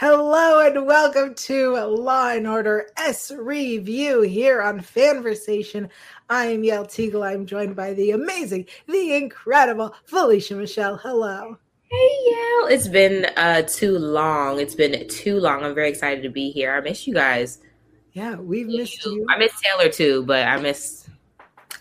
Hello and welcome to Law and Order S Review here on Fanversation. I am Yael Tygiel. I'm joined by the amazing, the incredible Felicia Michelle. Hello. Hey, Yael. It's been uh, too long. It's been too long. I'm very excited to be here. I miss you guys. Yeah, we've missed you. I miss Taylor too, but I miss.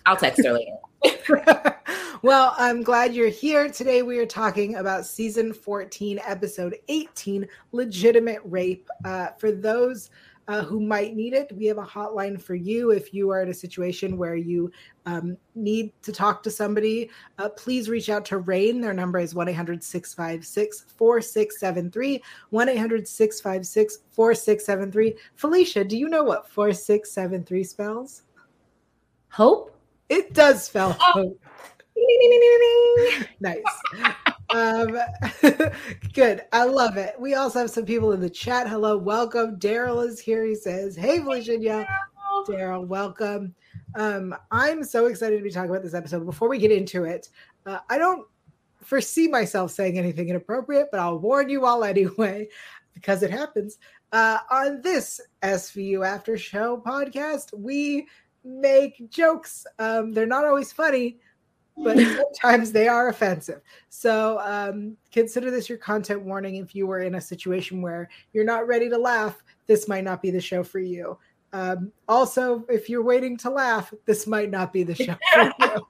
I'll text her later. well, I'm glad you're here. Today we are talking about season 14, episode 18, legitimate rape. Uh, for those uh, who might need it, we have a hotline for you if you are in a situation where you um, need to talk to somebody. Uh, please reach out to RAINN. Their number is 1 800 656 4673. 1 800 656 4673. Felicia, do you know what 4673 spells? Hope? It does spell hope. Nice. um, good. I love it. We also have some people in the chat. Hello, welcome. Daryl is here. He says, Hey. Yeah. Daryl, welcome. Um, I'm so excited to be talking about this episode. Before we get into it, uh, I don't foresee myself saying anything inappropriate, but I'll warn you all anyway, because it happens. Uh, on this SVU After Show podcast, we make jokes. Um, they're not always funny, but sometimes they are offensive. So um, consider this your content warning. If you were in a situation where you're not ready to laugh, this might not be the show for you. Um, also, if you're waiting to laugh, this might not be the show for you.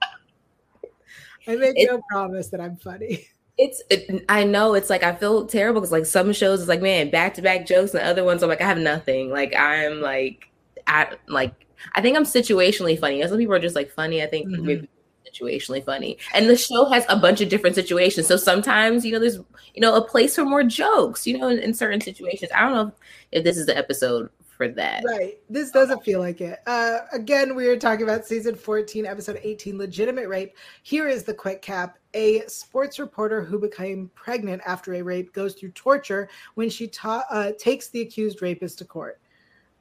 I make no promise that I'm funny. It's, it, I know it's like I feel terrible because like some shows is like man back to back jokes and other ones I'm like I have nothing. Like I'm like I like I think I'm situationally funny. Some people are just like funny. I think mm-hmm. maybe situationally funny. And the show has a bunch of different situations. So sometimes, you know, there's, you know, a place for more jokes, you know, in, in certain situations. I don't know if, this is the episode for that. Right. This doesn't feel like it. Uh, again, we are talking about season 14, episode 18, legitimate rape. Here is the quick cap. A sports reporter who became pregnant after a rape goes through torture when she ta- uh, takes the accused rapist to court.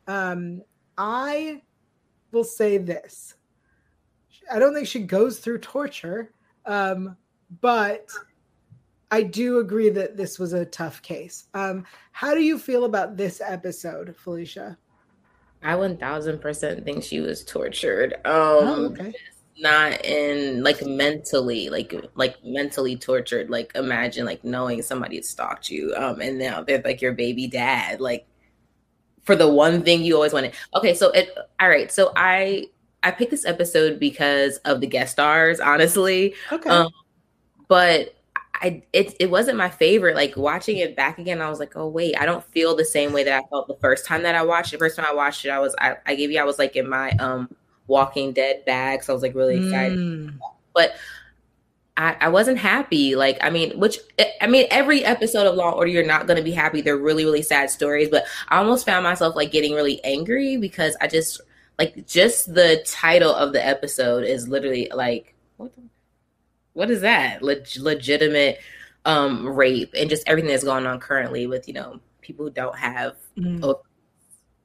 Um, I will say this I don't think she goes through torture, um, but I do agree that this was a tough case. Um, how do you feel about this episode, Felicia? I 1000% think she was tortured. Um, oh, okay. Not in like mentally, like like mentally tortured. Like imagine like knowing somebody stalked you, um, and now they're like your baby dad. Like for the one thing you always wanted. Okay, so it all right. So I I picked this episode because of the guest stars, honestly. Okay. Um, but I it it wasn't my favorite. Like watching it back again, I was like, oh wait, I don't feel the same way that I felt the first time that I watched it. The first time I watched it, I was I, I gave you I was like in my um Walking Dead bag, so I was like really excited. Mm. But I, I wasn't happy. Like, I mean, which I mean, every episode of Law Order, you're not going to be happy. They're really, really sad stories. But I almost found myself like getting really angry because I just like just the title of the episode is literally like what? The, what is that? Leg- legitimate um rape and just everything that's going on currently with you know people who don't have mm.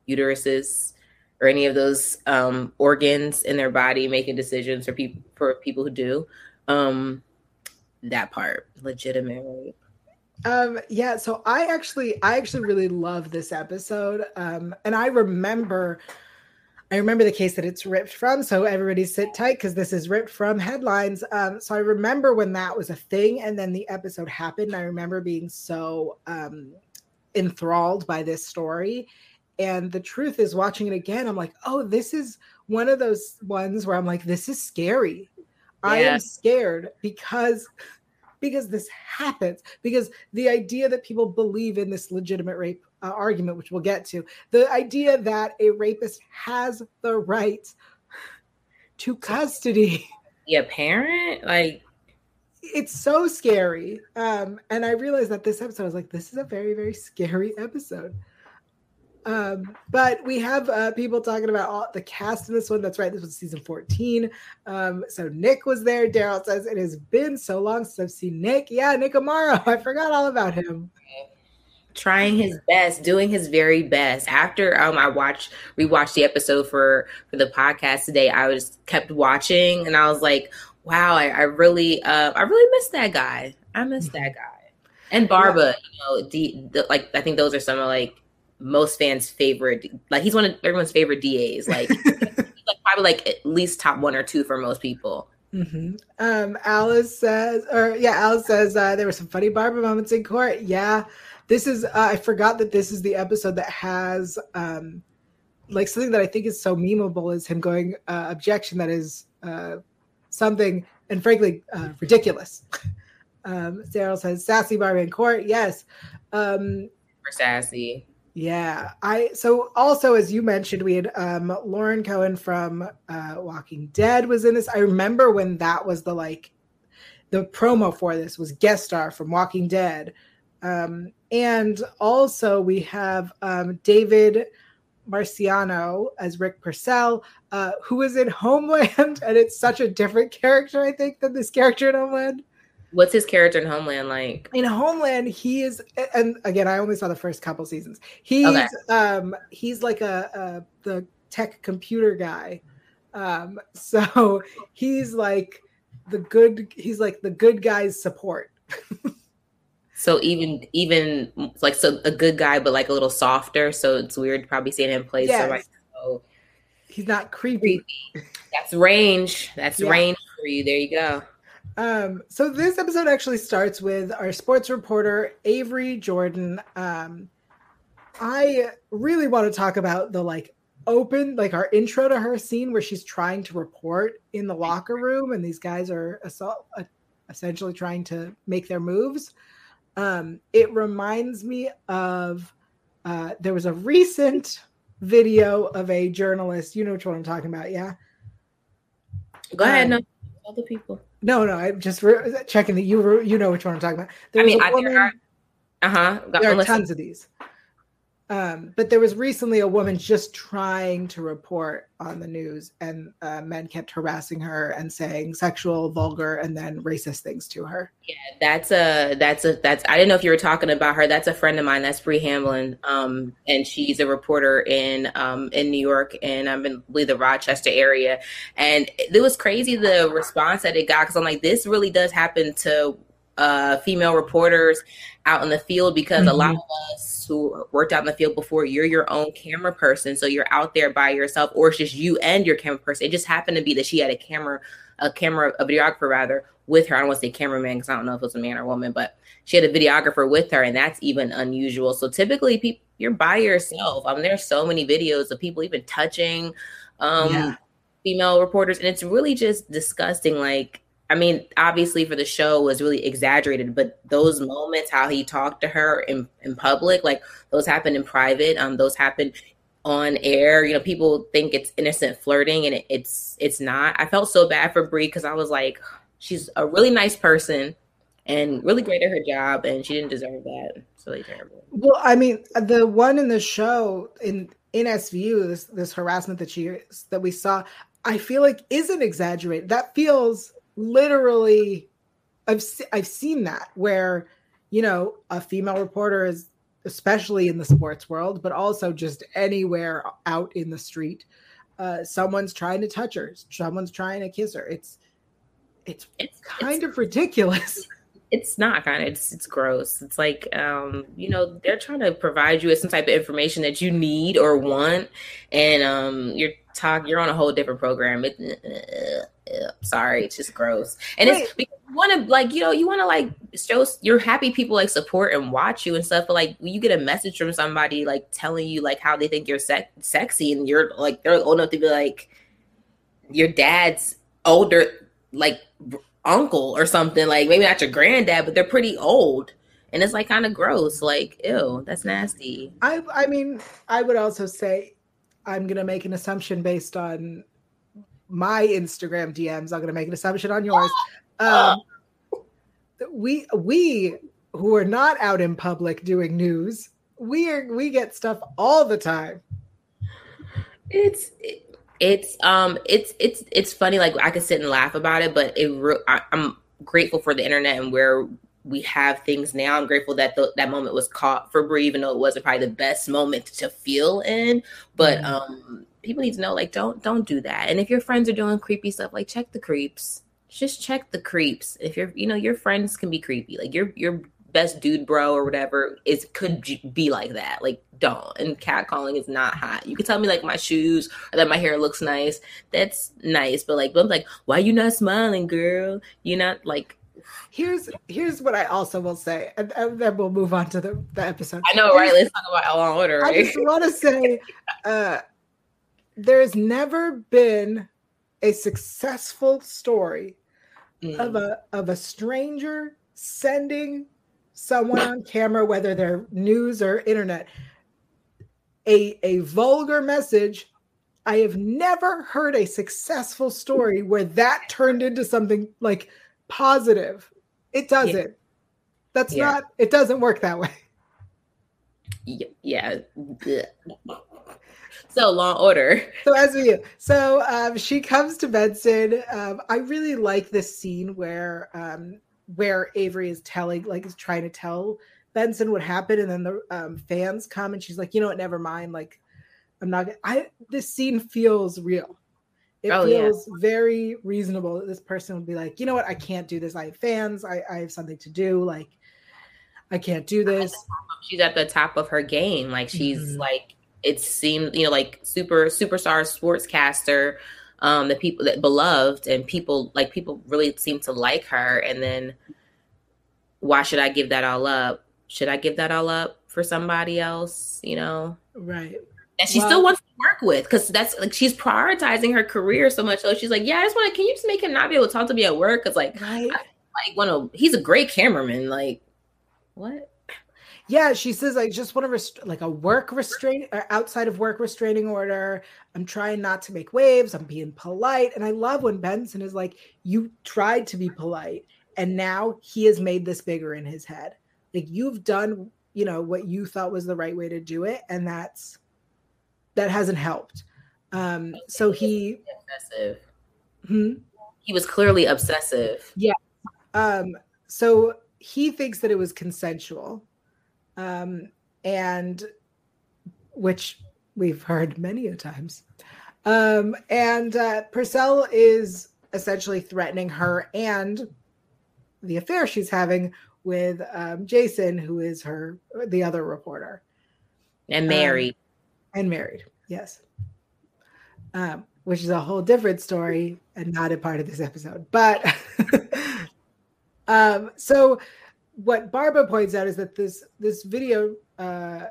uteruses or any of those um organs in their body making decisions for people for people who do um that part legitimately um yeah so i actually i actually really love this episode um and i remember i remember the case that it's ripped from so everybody sit tight because this is ripped from headlines. Um so i remember when that was a thing and then the episode happened i remember being so um enthralled by this story. And the truth is watching it again i'm like oh this is one of those ones where i'm like this is scary. I am scared because because this happens because the idea that people believe in this legitimate rape uh, argument which we'll get to the idea that a rapist has the right to custody a parent like it's so scary. Um, and I realized that this episode I was like, this is a very, very scary episode. Um, but we have uh, people talking about all the cast in this one. That's right. This was season 14. Um, so Nick was there. Daryl says it has been so long since I've seen Nick. Yeah, Nick Amaro. I forgot all about him. Trying his best, doing his very best. After um, I watched rewatched the episode for for the podcast today, I was kept watching and I was like, wow, I, I really uh, I really miss that guy. I miss that guy. And Barba, yeah. you know, D, the, like I think those are some of like most fans' favorite. Like he's one of everyone's favorite DAs. Like, like probably like at least top one or two for most people. Mm-hmm. Um, Alice says, or yeah, Alice says uh, there were some funny Barba moments in court. Yeah, this is. Uh, I forgot that this is the episode that has um, like something that I think is so memeable is him going uh, objection that is uh, something and frankly uh, ridiculous. um, Daryl says sassy Barba in court. Yes. Um, for sassy. Yeah, I so also as you mentioned, we had um Lauren Cohan from uh Walking Dead was in this. I remember when that was the like the promo for this was guest star from Walking Dead. Um and also we have um David Marciano as Rick Purcell, uh, who is in Homeland, and it's such a different character, I think, than this character in Homeland. What's his character in Homeland like? In Homeland, he is, and again, I only saw the first couple seasons. He's okay. um he's like a, a the tech computer guy. Um, so he's like the good. He's like the good guy's support. so even even like so a good guy, but like a little softer. So it's weird probably seeing him play yes. somebody. So he's not creepy. creepy. That's range. That's yeah. range for you. There you go. Um, so this episode actually starts with our sports reporter Avery Jordan. Um, I really want to talk about the like open, like our intro to her scene where she's trying to report in the locker room, and these guys are assault, uh, essentially trying to make their moves. Um, it reminds me of uh, there was a recent video of a journalist. You know which one I'm talking about, yeah? Go ahead, um, no, all the people no, no, I'm just re- checking that you re- you know which one I'm talking about. There I mean, I, woman, there are, uh-huh. There are tons of these. Um, but there was recently a woman just trying to report on the news, and uh, men kept harassing her and saying sexual, vulgar, and then racist things to her. Yeah, that's a that's a that's. I didn't know if you were talking about her. That's a friend of mine. That's Bree Hamlin, um, and she's a reporter in um, in New York, and I'm in believe the Rochester area. And it was crazy the response that it got because I'm like, this really does happen to uh, female reporters out in the field because mm-hmm. a lot mm-hmm. of us who worked out in the field before, you're your own camera person. So you're out there by yourself, or it's just you and your camera person. It just happened to be that she had a camera, a camera, a videographer rather, with her. I don't want to say cameraman because I don't know if it's a man or woman, but she had a videographer with her, and that's even unusual. So typically, people you're by yourself. I mean, there's so many videos of people even touching um, yeah. female reporters, and it's really just disgusting. Like I mean, obviously for the show was really exaggerated, but those moments, how he talked to her in, in public, like those happened in private. Um, those happened on air. You know, people think it's innocent flirting, and it, it's it's not. I felt so bad for Bree because I was like, she's a really nice person and really great at her job, and she didn't deserve that. It's really terrible. Well, I mean, the one in the show in in SVU, this this harassment that she that we saw, I feel like isn't exaggerated. That feels literally I've I've seen that where you know a female reporter is especially in the sports world, but also just anywhere out in the street. Uh, someone's trying to touch her, someone's trying to kiss her. It's it's, it's kind it's, of ridiculous. It's not kind of it's it's gross. It's like um, you know, they're trying to provide you with some type of information that you need or want, and um, you're talk you're on a whole different program. It, uh, uh, uh, uh sorry, it's just gross. And Wait. it's because you want to like, you know, you want to like show you're happy people like support and watch you and stuff. But like when you get a message from somebody like telling you like how they think you're se- sexy and you're like they're old enough to be like your dad's older like uncle or something like maybe not your granddad but they're pretty old and it's like kind of gross like ew that's nasty i i mean i would also say i'm gonna make an assumption based on my Instagram DMs. I'm going to make an assumption on yours. Um, we we who are not out in public doing news, we are we get stuff all the time. It's it's um it's it's it's funny. Like I could sit and laugh about it, but it re- I, I'm grateful for the internet and where we have things now. I'm grateful that the, that moment was caught for Bree, even though it wasn't probably the best moment to feel in. But mm-hmm. um, people need to know, like, don't don't do that. And if your friends are doing creepy stuff, like, check the creeps. Just check the creeps. If you're, you know, your friends can be creepy. Like your your best dude bro or whatever is could be like that. Like, don't. And catcalling is not hot. You can tell me like my shoes or that my hair looks nice. That's nice. But like, I'm like, why you not smiling, girl? You're not like here's here's what I also will say, and, and, then we'll move on to the, the episode. I know, right? Let's talk about Law and Order. Right? I just want to say, uh, there's never been a successful story mm. of a of a stranger sending someone on camera, whether they're news or internet, a a vulgar message. I have never heard a successful story where that turned into something like positive. It doesn't. Yeah. That's yeah. not. It doesn't work that way. Yeah. so long order. So as we so um, she comes to Benson. Um, I really like this scene where um, where Avery is telling, like, is trying to tell Benson what happened, and then the um, fans come, and she's like, you know what, never mind. Like, I'm not. I this scene feels real. It oh, feels yeah. very reasonable that this person would be like, you know what, I can't do this. I have fans. I, I have something to do. Like, I can't do this. She's at the top of her game. Like, she's mm-hmm. like, it seemed, you know, like super superstar sportscaster, um, the people that beloved and people like people really seem to like her. And then, why should I give that all up? Should I give that all up for somebody else? You know, right? and she well, still wants to work with because that's like she's prioritizing her career so much. So she's like, yeah, I just want to. Can you just make him not be able to talk to me at work? Because like, right. I, like, one to. He's a great cameraman. Like, what? Yeah, she says I just want to rest- like a work restraint or uh, outside of work restraining order. I'm trying not to make waves. I'm being polite, and I love when Benson is like, "You tried to be polite, and now he has made this bigger in his head. Like you've done, you know, what you thought was the right way to do it, and that's that hasn't helped. Um, so he obsessive. Hmm? He was clearly obsessive. Yeah. Um, so he thinks that it was consensual, um, and which we've heard many a times. Um, and uh, Purcell is essentially threatening her and the affair she's having with um, Jason, who is her the other reporter, and married and married. Yes. Um, which is a whole different story and not a part of this episode. But um, so what Barba points out is that this this video uh,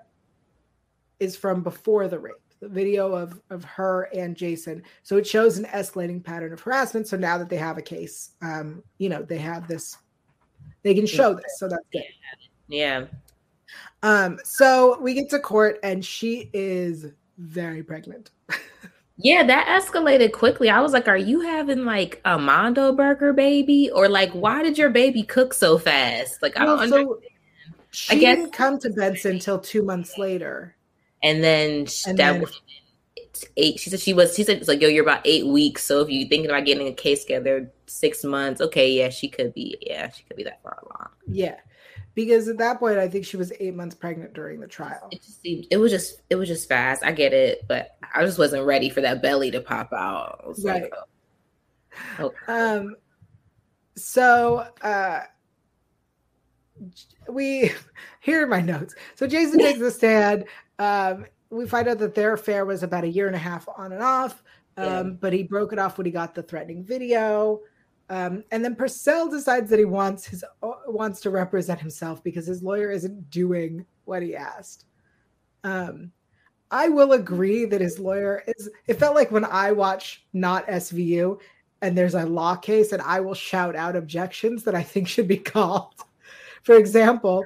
is from before the rape, the video of of her and Jason. So it shows an escalating pattern of harassment. So now that they have a case, um, you know, they have this, they can show this. So that's good. Yeah. Um, so we get to court and she is very pregnant. yeah, that escalated quickly. I was like, are you having like a Mondo burger baby? Or like, why did your baby cook so fast? Like, I don't so understand. She I guess, didn't come to Benson until two months later. And then and that then, was eight. She said she was, she said, it's like, yo, you're about eight weeks. So if you're thinking about getting a case together, six months, okay, yeah, she could be, yeah, she could be that far along. Yeah because at that point I think she was eight months pregnant during the trial. It just seemed it was just it was just fast. I get it, but I just wasn't ready for that belly to pop out. right. Like, oh. okay. Um. So uh, we here are my notes. So Jason takes the stand. Um, we find out that their affair was about a year and a half on and off. Um, yeah. but he broke it off when he got the threatening video. Um, and then Purcell decides that he wants his uh, wants to represent himself because his lawyer isn't doing what he asked. Um, I will agree that his lawyer is. It felt like when I watch not SVU and there's a law case and I will shout out objections that I think should be called. For example,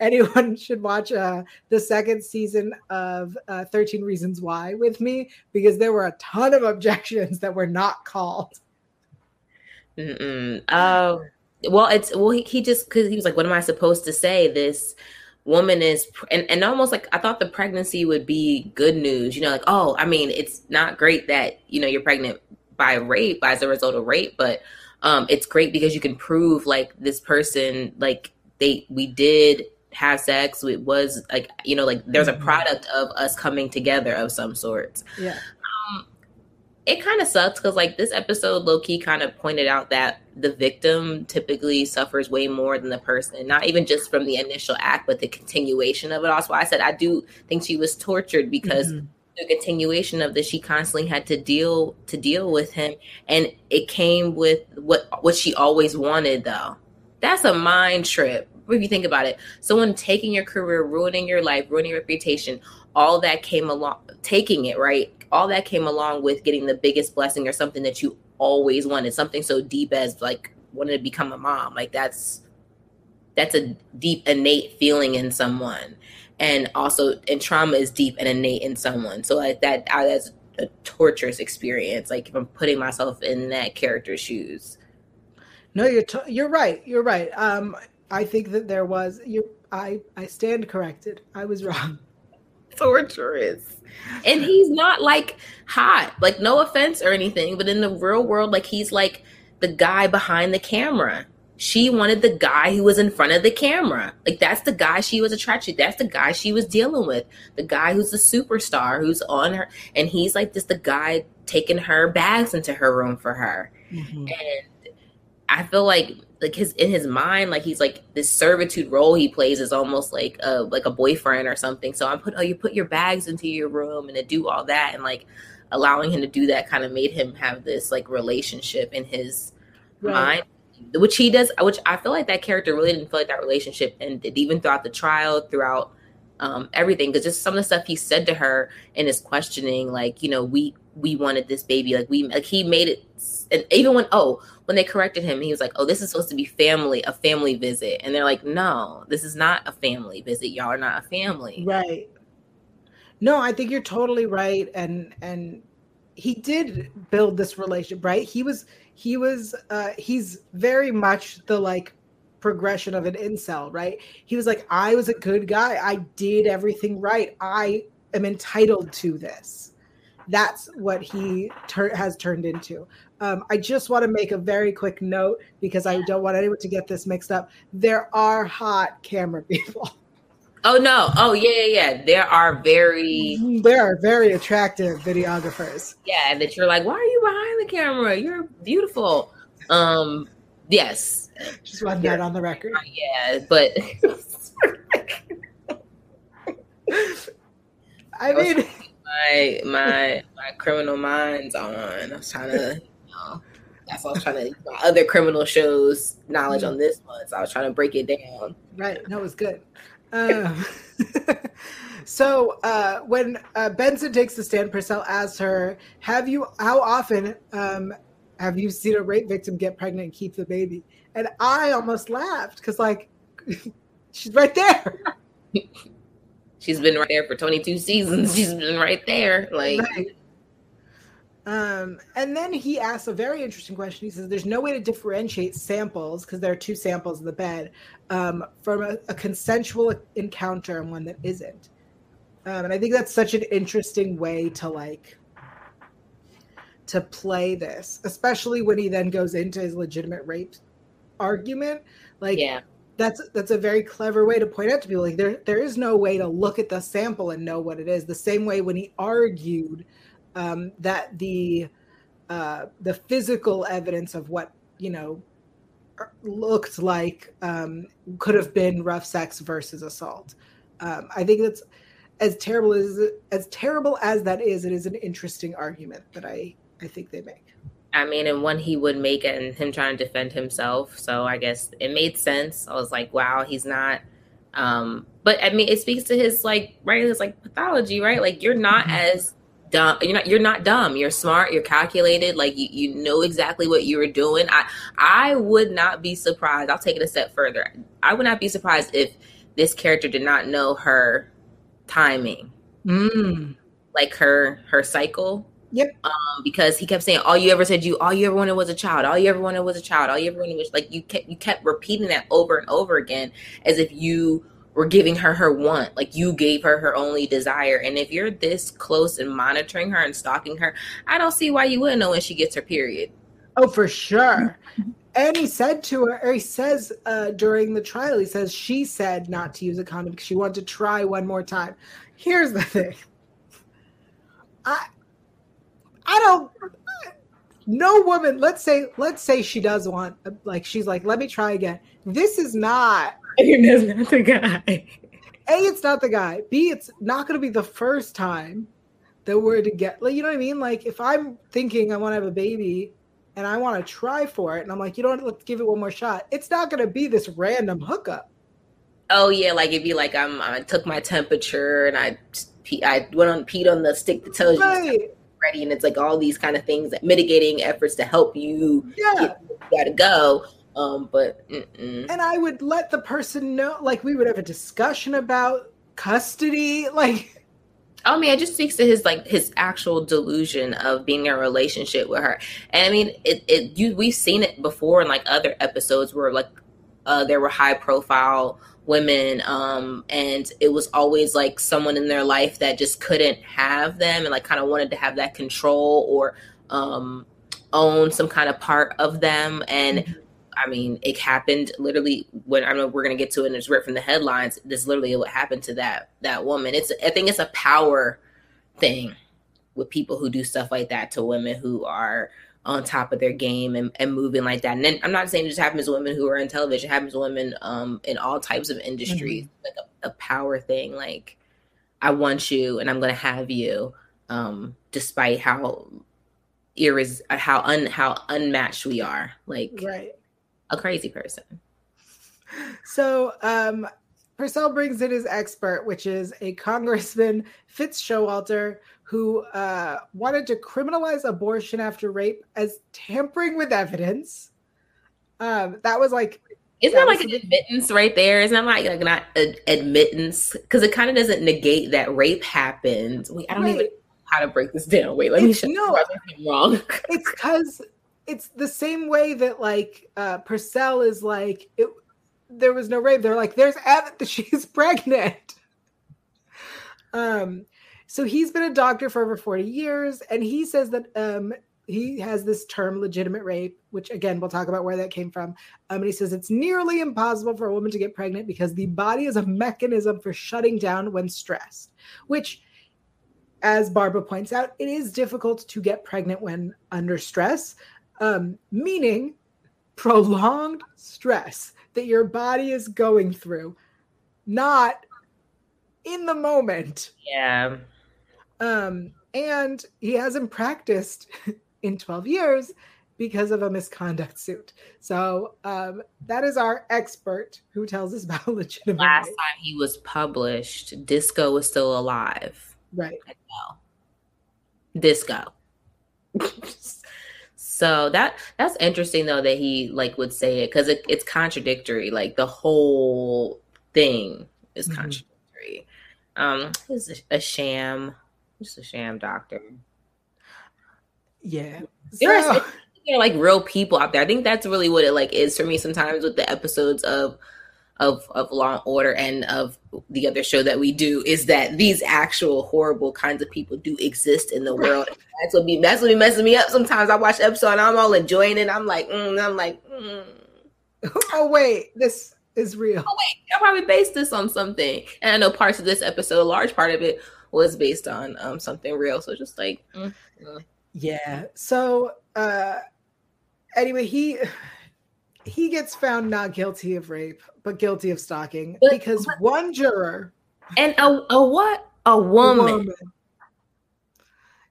anyone should watch uh, the second season of uh, 13 Reasons Why with me because there were a ton of objections that were not called. Mm-mm. Oh, well, it's well he, he just because he was like, what am I supposed to say? This woman is and, and almost like I thought the pregnancy would be good news. You know, like oh, I mean, it's not great that you know you're pregnant by rape as a result of rape, but um, it's great because you can prove like this person like they we did have sex. It was like you know like there's a mm-hmm. product of us coming together of some sorts. Yeah it kind of sucks because like this episode low key kind of pointed out that the victim typically suffers way more than the person not even just from the initial act but the continuation of it. Also i said i do think she was tortured because mm-hmm. the continuation of this she constantly had to deal to deal with him and it came with what what she always wanted though. That's a mind trip if you think about it. Someone taking your career ruining your life ruining your reputation all that came along taking it right all that came along with getting the biggest blessing or something that you always wanted, something so deep as like wanting to become a mom. Like that's that's a deep innate feeling in someone. And also and trauma is deep and innate in someone. So like that that's a torturous experience. Like if I'm putting myself in that character's shoes. No, you're t- you're right. You're right. Um, I think that there was you. I I stand corrected. I was wrong. Torturous. And he's not like hot. Like no offense or anything but in the real world like he's like the guy behind the camera. She wanted the guy who was in front of the camera. Like that's the guy she was attracted to that's the guy she was dealing with. The guy who's the superstar who's on her and he's like just the guy taking her bags into her room for her. Mm-hmm. and i feel like like his in his mind like he's like this servitude role he plays is almost like a like a boyfriend or something. So i put oh you put your bags into your room and to do all that. And like allowing him to do that kind of made him have this like relationship in his right. mind which he does which i feel like that character really didn't feel like that relationship and even throughout the trial throughout um, everything. Because just some of the stuff he said to her in his questioning like you know we we wanted this baby like we like he made it and even when oh when they corrected him he was like oh this is supposed to be family a family visit. And they're like no this is not a family visit. Y'all are not a family. Right. No i think you're totally right. And and he did build this relationship right? He was he was uh he's very much the like progression of an incel right? He was like i was a good guy. I did everything right. I am entitled to this that's what he ter- has turned into um, I just want to make a very quick note because I don't want anyone to get this mixed up. There are hot camera people. Oh no! Oh yeah, yeah, yeah. There are very mm-hmm. there are very attractive videographers. Yeah, that you're like, why are you behind the camera? You're beautiful. Um, yes. Just want that on the record. Yeah, but I mean, my my my criminal minds on. I was trying to that's why I was trying to my other criminal shows knowledge on this one. So I was trying to break it down. Right. No, it was good. Um, so uh, when uh, Benson takes the stand, Purcell asks her, "Have you? How often um, have you seen a rape victim get pregnant and keep the baby?" And I almost laughed because, like, she's right there. she's been right there for 22 seasons. She's been right there. Like, right. Um, and then he asks a very interesting question. He says, There's no way to differentiate samples because there are two samples in the bed um, from a, a, consensual encounter and one that isn't. Um, and I think that's such an interesting way to like to play this, especially when he then goes into his legitimate rape argument. Like, yeah. That's that's a very clever way to point out to people like there there is no way to look at the sample and know what it is. The same way when he argued um, that the uh, the physical evidence of what you know looked like um, could have been rough sex versus assault. Um, I think that's as terrible as as terrible as that is. It is an interesting argument that I I think they make. I mean, and one he would make and him trying to defend himself. So I guess it made sense. I was like, wow, he's not. Um, but I mean, it speaks to his like right, his like pathology, right? Like you're not mm-hmm. as dumb you're not you're not dumb you're smart you're calculated like you, you know exactly what you were doing i i would not be surprised i'll take it a step further i would not be surprised if this character did not know her timing mm. like her her cycle Yep. Um, because he kept saying, "All you ever said, you all you ever wanted was a child. All you ever wanted was a child. All you ever wanted was like you kept you kept repeating that over and over again, as if you were giving her her want, like you gave her her only desire. And if you're this close and monitoring her and stalking her, I don't see why you wouldn't know when she gets her period. Oh, for sure. And he said to her, or he says uh, during the trial, he says she said not to use a condom because she wanted to try one more time. Here's the thing. I I don't no woman, let's say let's say she does want like she's like, let me try again. This is not That's not the guy. A, it's not the guy. B, it's not gonna be the first time that we're to get like you know what I mean? Like if I'm thinking I want to have a baby and I want to try for it, and I'm like, you know what, let's give it one more shot. It's not gonna be this random hookup. Oh yeah, like it'd be like I'm I took my temperature and I I went on peed on the stick that tells Right. you ready, and it's like all these kind of things that mitigating efforts to help you. Yeah. get- you gotta go. Um, but mm-mm. And I would let the person know, like we would have a discussion about custody. Like, I mean, it just speaks to his like his actual delusion of being in a relationship with her. And I mean, it it you we've seen it before in like other episodes where like uh there were high profile women um and it was always like someone in their life that just couldn't have them and like kind of wanted to have that control or um own some kind of part of them and I mean, it happened literally when I know we're gonna get to it and it's ripped from the headlines. This is literally what happened to that that woman. It's I think it's a power thing with people who do stuff like that to women who are on top of their game and, and moving like that. And then I'm not saying it just happens to women who are on television, it happens to women um in all types of industries, like a, a power thing, like I want you and I'm gonna have you, um, despite how iris how un how unmatched we are. Like right. a crazy person. So, um, Purcell brings in his expert, which is a Congressman Fitz Showalter, who uh, wanted to criminalize abortion after rape as tampering with evidence. Um, that was like Isn't That that like an admittance right there? Isn't that like, like not a, admittance? Because it kind of doesn't negate that rape happened. Wait, I don't even know how to break this down. Wait, let me It's- show no. you. Wrong. it's because it's the same way that like uh Purcell is like it, there was no rape. They're like, there's evidence she's pregnant. Um, so he's been a doctor for over 40 years, and he says that um he has this term legitimate rape, which again we'll talk about where that came from. Um, and he says it's nearly impossible for a woman to get pregnant because the body is a mechanism for shutting down when stressed, which as Barba points out, it is difficult to get pregnant when under stress, um, meaning prolonged stress that your body is going through, not in the moment. yeah. Um, and he hasn't practiced in 12 years because of a misconduct suit. So um, that is our expert who tells us about legitimate. Last time he was published, Disco was still alive. Right. Disco. so that that's interesting though that he like would say it because it, it's contradictory. Like the whole thing is Mhm. contradictory. Um, he's a, a sham, just a sham doctor. Yeah. There are So- there are like real people out there. I think that's really what it like is for me sometimes with the episodes of of of Law and Order and of the other show that we do is that these actual horrible kinds of people do exist in the world. That's what be that's what be messing me up. Sometimes I watch the episode and I'm all enjoying it. I'm like, mm, I'm like, mm. oh wait, this is real. oh wait, I probably based this on something. And I know parts of this episode, a large part of it was based on um something real. So just like, mm, mm. Yeah. So uh anyway, he he gets found not guilty of rape, but guilty of stalking But- because one juror, and a, a what a a woman.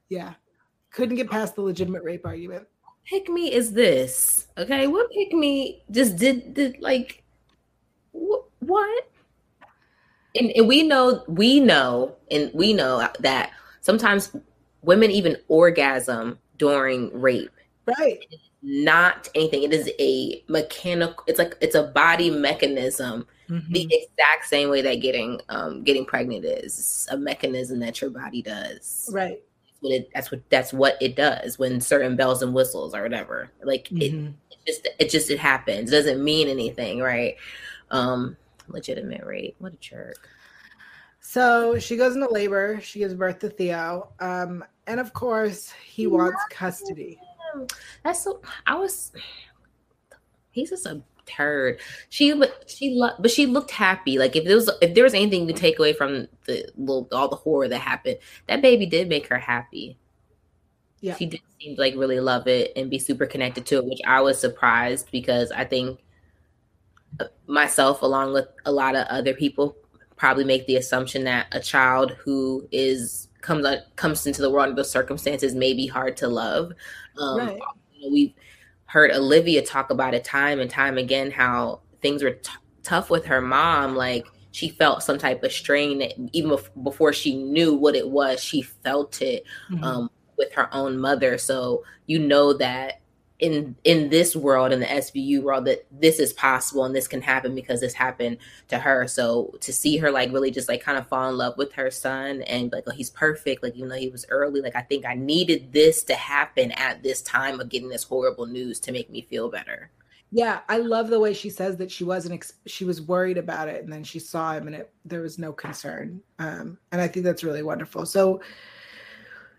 yeah, couldn't get past the legitimate rape argument. pick me is this okay what pick me just did did like wh- what and, and we know we know and we know that sometimes women even orgasm during rape Right. not anything it is a mechanical it's like it's a body mechanism Mhm. the exact same way that getting um getting pregnant is It's a mechanism that your body does Right. what it that's what that's what it does when certain bells and whistles or whatever. Like mm-hmm. it, it just it just it happens. It doesn't mean anything, right? Um legitimate rate. What a jerk. So she goes into labor. She gives birth to Theo. Um, and of course, he wants custody. That's so. I was. He's just a turd. She, but she, lo- but she looked happy. Like if there was, if there was anything to take away from the little, all the horror that happened, that baby did make her happy. Yeah, she did seem like really love it and be super connected to it, which I was surprised because I think myself, along with a lot of other people, probably make the assumption that a child who is comes comes into the world under those circumstances may be hard to love. Um, right. you know, we've heard Olivia talk about it time and time again how things were t- tough with her mom. Like she felt some type of strain that even before she knew what it was, she felt it mm-hmm. um, with her own mother. So you know that in in this world in the SVU world that this is possible and this can happen because this happened to her. So to see her like really just like kind of fall in love with her son and like oh he's perfect like even though he was early like I think I needed this to happen at this time of getting this horrible news to make me feel better. Yeah, I love the way she says that she wasn't ex- she was worried about it and then she saw him and it there was no concern. Um and I think that's really wonderful. So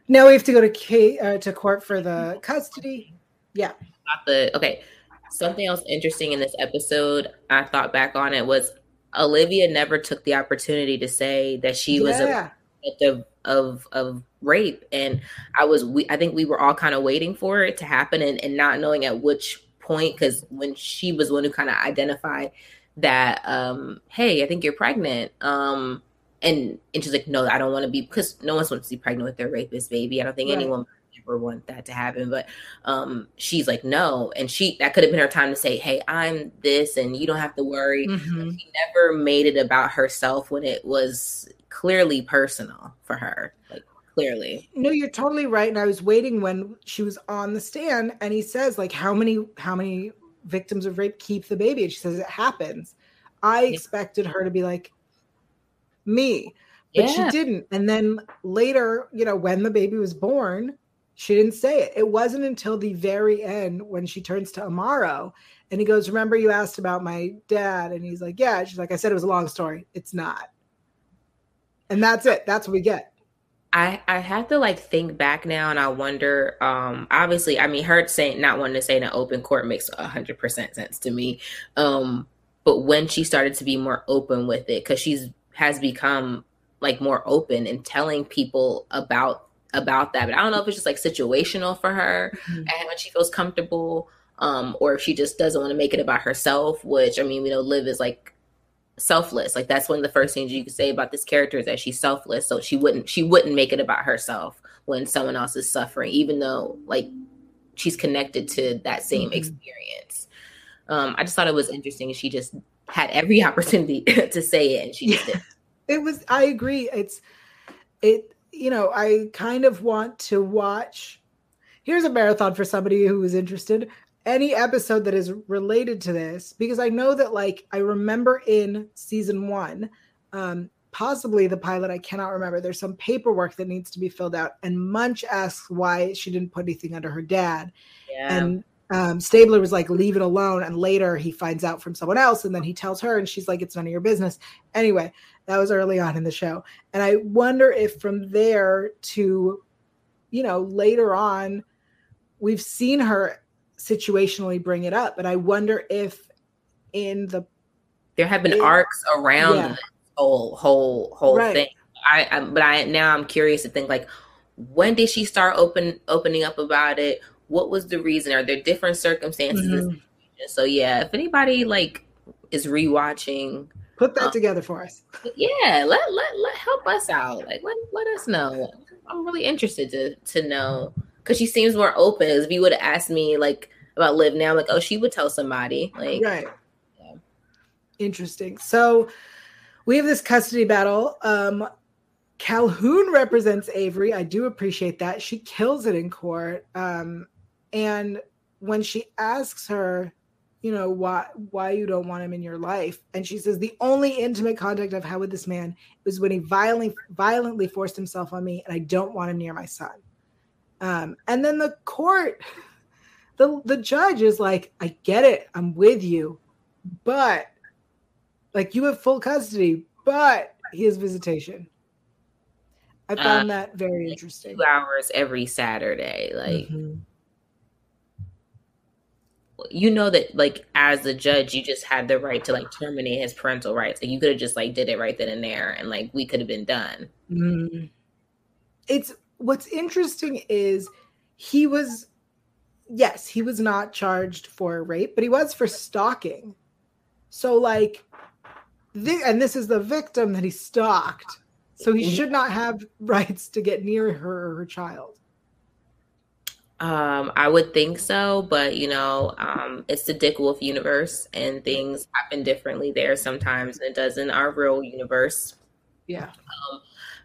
now we have to go to Kate uh, to court for the custody yeah. Not the okay. Something else interesting in this episode, I thought back on it was Olivia never took the opportunity to say that she was yeah. a of of of rape, and I was we I think we were all kind of waiting for it to happen and, and not knowing at which point because when she was one who kind of identified that um hey I think you're pregnant um and and she's like no I don't want to be because no one wants to be pregnant with their rapist baby I don't think right. anyone ever want that to happen. But um, she's like, no. And she that could have been her time to say, hey, I'm this and you don't have to worry. Mm-hmm. She never made it about herself when it was clearly personal for her. Like clearly. No, you're totally right. And I was waiting when she was on the stand and he says, like, how many, how many victims of rape keep the baby? And she says it happens. I yeah. expected her to be like, me but yeah. she didn't. And then later, you know, when the baby was born, she didn't say it. It wasn't until the very end when she turns to Amaro and he goes, Remember, you asked about my dad? And he's like, Yeah. She's like, I said it was a long story. It's not. And that's it. That's what we get. I, I have to like think back now and I wonder, um, obviously, I mean, her saying not wanting to say in an open court makes hundred percent sense to me. Um, but when she started to be more open with it, because she's has become like more open and telling people about about that. But I don't know if it's just like situational for her mm-hmm. and when she feels comfortable, um, or if she just doesn't want to make it about herself, which I mean, we know Liv is like selfless. Like that's one of the first things you could say about this character is that she's selfless. So she wouldn't she wouldn't make it about herself when someone else is suffering, even though like she's connected to that same mm-hmm. experience. Um, I just thought it was interesting. She just had every opportunity to say it and she just did. It was I agree. It's it you know, I kind of want to watch. Here's a marathon for somebody who is interested. Any episode that is related to this, because I know that, like, I remember in season one, um, possibly the pilot, I cannot remember. There's some paperwork that needs to be filled out, and Munch asks why she didn't put anything under her dad. Yeah. And um, Stabler was like, leave it alone. And later he finds out from someone else, and then he tells her, and she's like, it's none of your business. Anyway, that was early on in the show. And I wonder if from there to, you know, later on, we've seen her situationally bring it up. But I wonder if in the there have been in, arcs around yeah. the whole whole whole right. thing. I, I but I now I'm curious to think like when did she start open opening up about it? What was the reason? Are there different circumstances? Mm-hmm. So yeah, if anybody like is rewatching Put that um, together for us. Yeah, let let let help us out. Like let let us know. I'm really interested to to know because she seems more open. If you would have asked me like about Liv now, I'm like, oh, she would tell somebody. Like right. Yeah. Interesting. So we have this custody battle. Um Calhoun represents Avery. I do appreciate that. She kills it in court. Um, and when she asks her, you know why why you don't want him in your life and she says the only intimate contact i've had with this man was when he violently violently forced himself on me and i don't want him near my son Um, and then the court, the the judge is like, I get it, I'm with you, but like you have full custody, but he has visitation. I found uh, that very interesting. Two hours every Saturday, like. Mm-hmm. You know that, like, as the judge, you just had the right to like terminate his parental rights. Like, you could have just like did it right then and there, and like we could have been done. Mm. It's what's interesting is he was, yes, he was not charged for rape, but he was for stalking. So, like, the, and this is the victim that he stalked so he should not have rights to get near her or her child. Um, I would think so, but you know, um, it's the Dick Wolf universe, and things happen differently there sometimes than it does in our real universe. Yeah, um,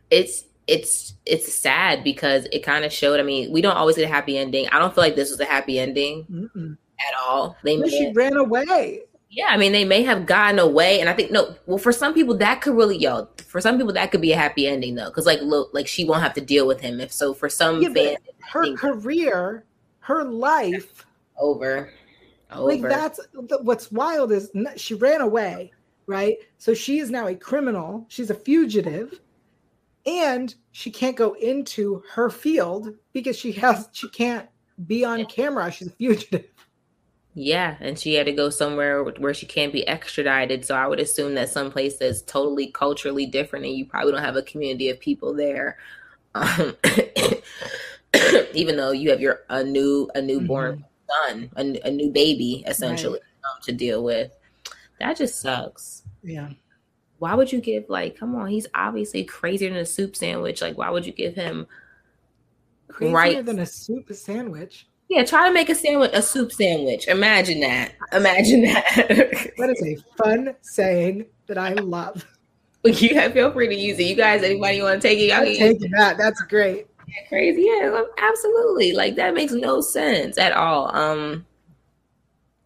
it's it's it's sad because it kind of showed. I mean, we don't always get a happy ending. I don't feel like this was a happy ending Mm-mm. at all. They she ran away. Yeah, I mean, they may have gotten away, and I think no. Well, for some people, that could really yo. For some people, that could be a happy ending though, because like, look, like she won't have to deal with him. If so, for some, yeah, fans, her career, her life, over, over. Like that's what's wild is she ran away, right? So she is now a criminal. She's a fugitive, and she can't go into her field because she has she can't be on camera. She's a fugitive. Yeah, and she had to go somewhere where she can't be extradited. So I would assume that some place that's totally culturally different, and you probably don't have a community of people there. Um, even though you have your a new a newborn mm-hmm. son, a, a, new baby essentially right. um, to deal with. That just sucks. Yeah. Why would you give like? Come on, he's obviously crazier than a soup sandwich. Like, why would you give him crazier right? than a soup sandwich? Yeah, try to make a sandwich, a soup sandwich. Imagine that. Imagine that. that is a fun saying that I love. You have feel free to use it. You guys, anybody want to take it? I'll take that. That's great. Yeah, crazy. Yeah, absolutely. Like that makes no sense at all. Um,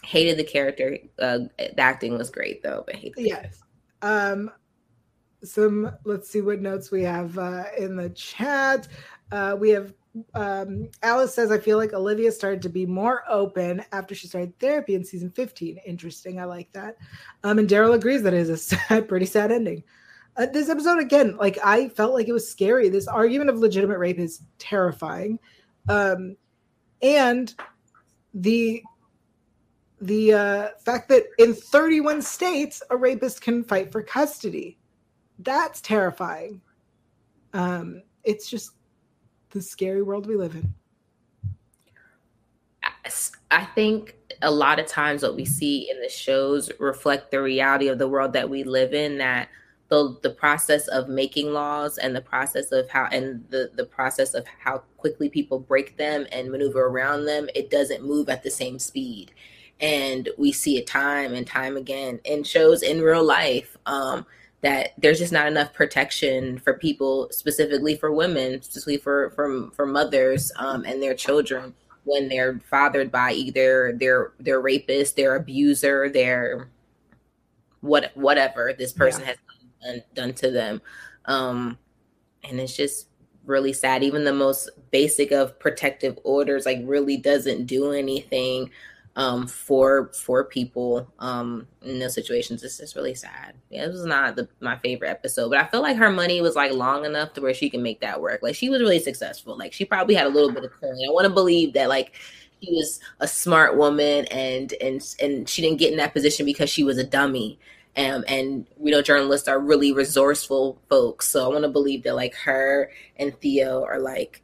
hated the character. Uh, the acting was great though, but hated. Yes. Um, some. Let's see what notes we have uh, in the chat. Uh, we have um, Alice says, I feel like Olivia started to be more open after she started therapy in season 15. Interesting. I like that. Um, and Daryl agrees that it is a sad, pretty sad ending. Uh, this episode, again, like I felt like it was scary. This argument of legitimate rape is terrifying. Um, and the the uh, fact that in 31 states a rapist can fight for custody that's terrifying um, it's just the scary world we live in? I think a lot of times what we see in the shows reflect the reality of the world that we live in that the the process of making laws and the process of how and the the process of how quickly people break them and maneuver around them it doesn't move at the same speed. And we see it time and time again in shows in real life. Um, that there's just not enough protection for people, specifically for women, specifically for for, for mothers um, and their children when they're fathered by either their their rapist, their abuser, their what whatever this person yeah. has done, done, to them, um, and it's just really sad. Even the most basic of protective orders like really doesn't do anything um, for for people um, in those situations. It's just really sad. Yeah, it was not the, my favorite episode, but I feel like her money was like long enough to where she can make that work. Like she was really successful. Like she probably had a little bit of coin. I want to believe that like she was a smart woman and and and she didn't get in that position because she was a dummy. Um, and we know journalists are really resourceful folks, so I want to believe that like her and Theo are like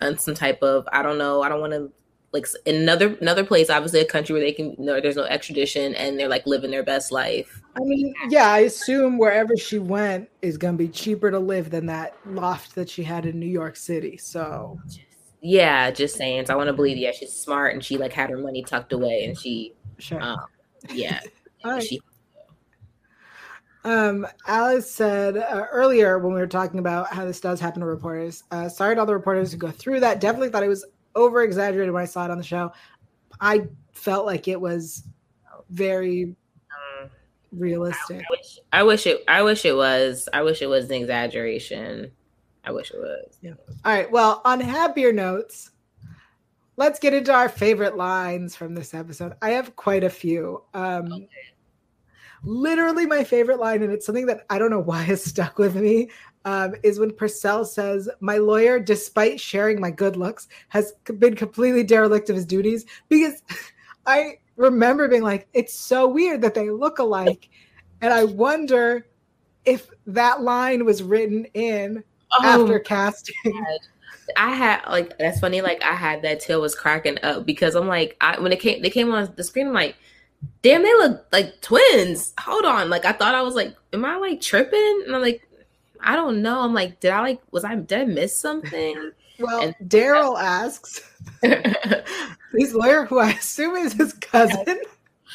on some type of I don't know. I don't want to like another another place, obviously a country where they can no, there's no extradition and they're like living their best life. I mean, yeah, I assume wherever she went is gonna be cheaper to live than that loft that she had in New York City. So yeah, just saying. So I want to believe, yeah, she's smart and she like had her money tucked away and she sure. Um, yeah. right. she um, Alice said uh, earlier when we were talking about how this does happen to reporters. Uh, sorry to all the reporters who go through that. Definitely thought it was over exaggerated when I saw it on the show. I felt like it was very um, realistic. I wish, I wish, it. I wish it was. I wish it was an exaggeration. I wish it was. Yeah. All right. Well, on happier notes, let's get into our favorite lines from this episode. I have quite a few. Um, okay. Literally, my favorite line, and it's something that I don't know why has stuck with me, um, is when Purcell says, My lawyer, despite sharing my good looks, has been completely derelict of his duties. Because I remember being like, It's so weird that they look alike. And I wonder if that line was written in oh, after casting. God. I had like that's funny. Like I had that tail was cracking up because I'm like, I when it came, they came on the screen. I'm like, damn, they look like twins. Hold on, like I thought I was like, am I like tripping? And I'm like, I don't know. I'm like, did I like was I did I miss something? Well, and Daryl asks, his lawyer, who I assume is his cousin.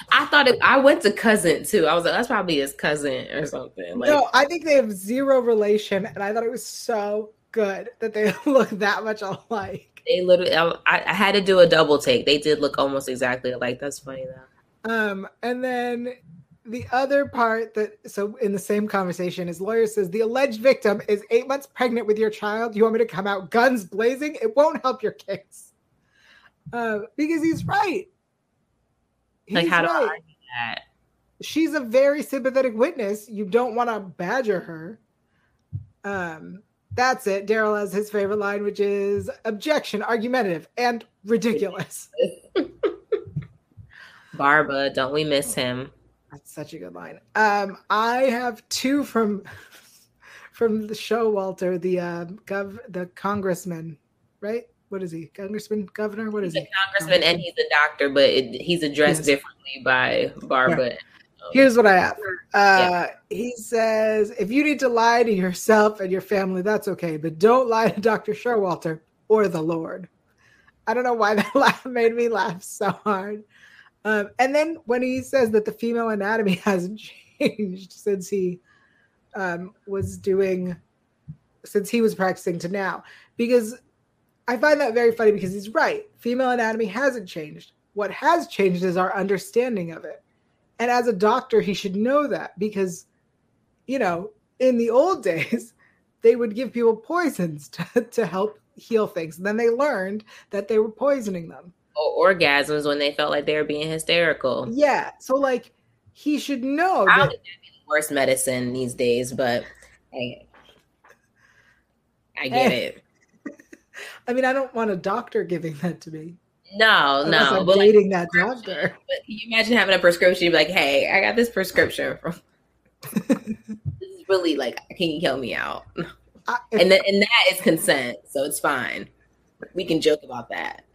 I thought it, I went to cousin too. I was like, that's probably his cousin or something. Like, no, I think they have zero relation, and I thought it was so good that they look that much alike. They literally, I, I, had to do a double take. They did look almost exactly alike. That's funny though. Um, and then the other part that so in the same conversation, his lawyer says the alleged victim is eight months pregnant with your child. You want me to come out guns blazing? It won't help your case. Uh, because he's right. He's like how do right. I argue that? She's a very sympathetic witness. You don't want to badger her. Um, that's it. Daryl has his favorite line, which is objection, argumentative, and ridiculous. Barba, don't we miss him? That's such a good line. Um, I have two from from the show, Walter, the um, gov the congressman, right? What is he? Congressman, governor? What is he's he? congressman, and he's a doctor, but it, he's addressed yes. differently by Barba. Yeah. Here's what I have. Uh, yeah. He says, if you need to lie to yourself and your family, that's okay, but don't lie to Dr. Showalter or the Lord. I don't know why that laugh made me laugh so hard. Um, and then when he says that the female anatomy hasn't changed since he um, was doing, since he was practicing to now, because I find that very funny because he's right. Female anatomy hasn't changed. What has changed is our understanding of it. And as a doctor, he should know that because, you know, in the old days, they would give people poisons to, to help heal things. And then they learned that they were poisoning them. Or orgasms when they felt like they were being hysterical. Yeah. So, like, he should know I that. the worst medicine these days, but hey, I get hey. it. I mean, I don't want a doctor giving that to me. No, no. I'm but dating like, that doctor. But can you imagine having a prescription? You'd be like, hey, I got this prescription from. this is really like, can you help me out? I, and then, and that is consent, so it's fine. We can joke about that.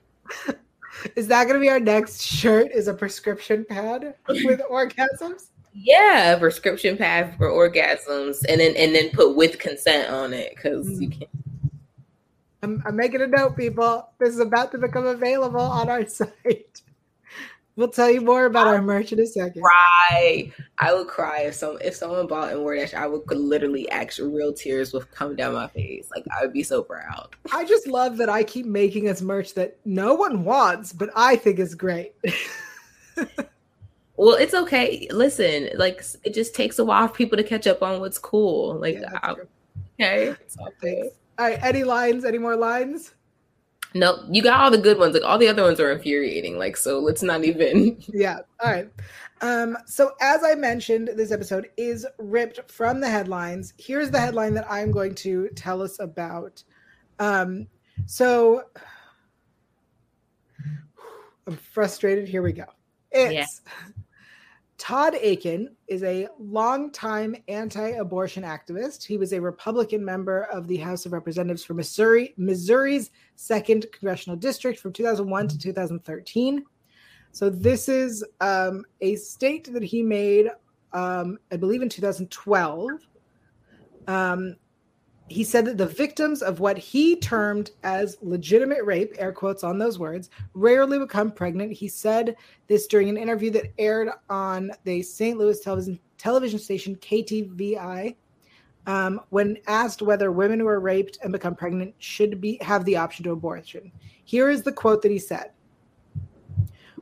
Is that going to be our next shirt? Is a prescription pad with orgasms? Yeah, prescription pad for orgasms, and then and then put with consent on it because mm. you can't I'm, I'm making a note, people. This is about to become available on our site. We'll tell you more about our merch in a second. Cry. I would cry if some if someone bought in Word I would literally actually real tears would come down my face. Like I would be so proud. I just love that I keep making us merch that no one wants, but I think is great. well, it's okay. Listen, like it just takes a while for people to catch up on what's cool. Like yeah, okay. It's okay. All right, any lines? Any more lines? No, you got all the good ones. Like all the other ones are infuriating. Like so, let's not even. yeah. All right. Um, so as I mentioned, this episode is ripped from the headlines. Here's the headline that I'm going to tell us about. Um, so I'm frustrated. Here we go. It's yeah. Todd Akin is a longtime anti abortion activist. He was a Republican member of the House of Representatives for Missouri, Missouri's second congressional district from 2001 to 2013. So, this is um, a state that he made, um, I believe, in 2012. Um, he said that the victims of what he termed as legitimate rape, air quotes on those words, rarely become pregnant. He said this during an interview that aired on the St. Louis television television station KTVI. Um, when asked whether women who are raped and become pregnant should be have the option to abortion, here is the quote that he said.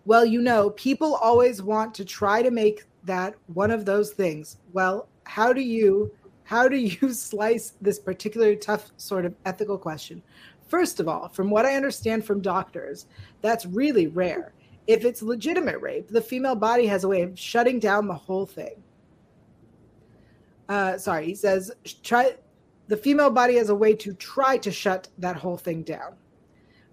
Well, you know, people always want to try to make that one of those things. Well, how do you how do you slice this particularly tough sort of ethical question? First of all, from what I understand from doctors, that's really rare. If it's legitimate rape, the female body has a way of shutting down the whole thing. Uh, sorry, he says, try the female body has a way to try to shut that whole thing down.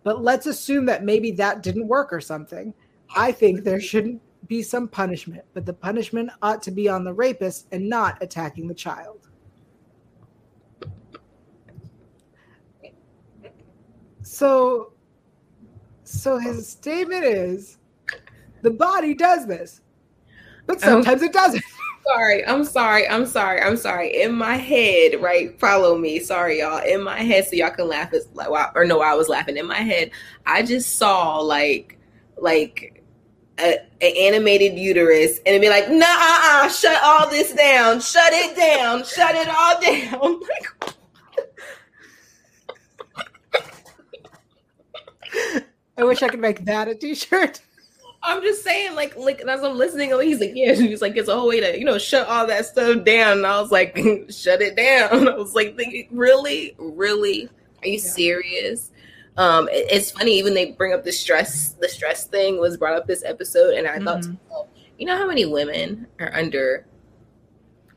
But let's assume that maybe that didn't work or something. I think there shouldn't be some punishment, but the punishment ought to be on the rapist and not attacking the child. So so his statement is the body does this, but sometimes it doesn't. sorry. I'm sorry. I'm sorry. I'm sorry. In my head, right? Follow me. Sorry, y'all. In my head, so y'all can laugh. As like, or no, I was laughing. In my head, I just saw like, like an animated uterus, and it'd be like, nah, uh, uh, shut all this down. Shut it down. Shut it all down. I wish I could make that a t-shirt. I'm just saying, like, like as I'm listening, he's like, yeah, he's like, it's a whole way to, you know, shut all that stuff down. And I was like, shut it down. I was like, really, really, are you yeah. serious? Um, it, it's funny, even they bring up the stress, the stress thing was brought up this episode, and I mm-hmm. thought, oh, you know, how many women are under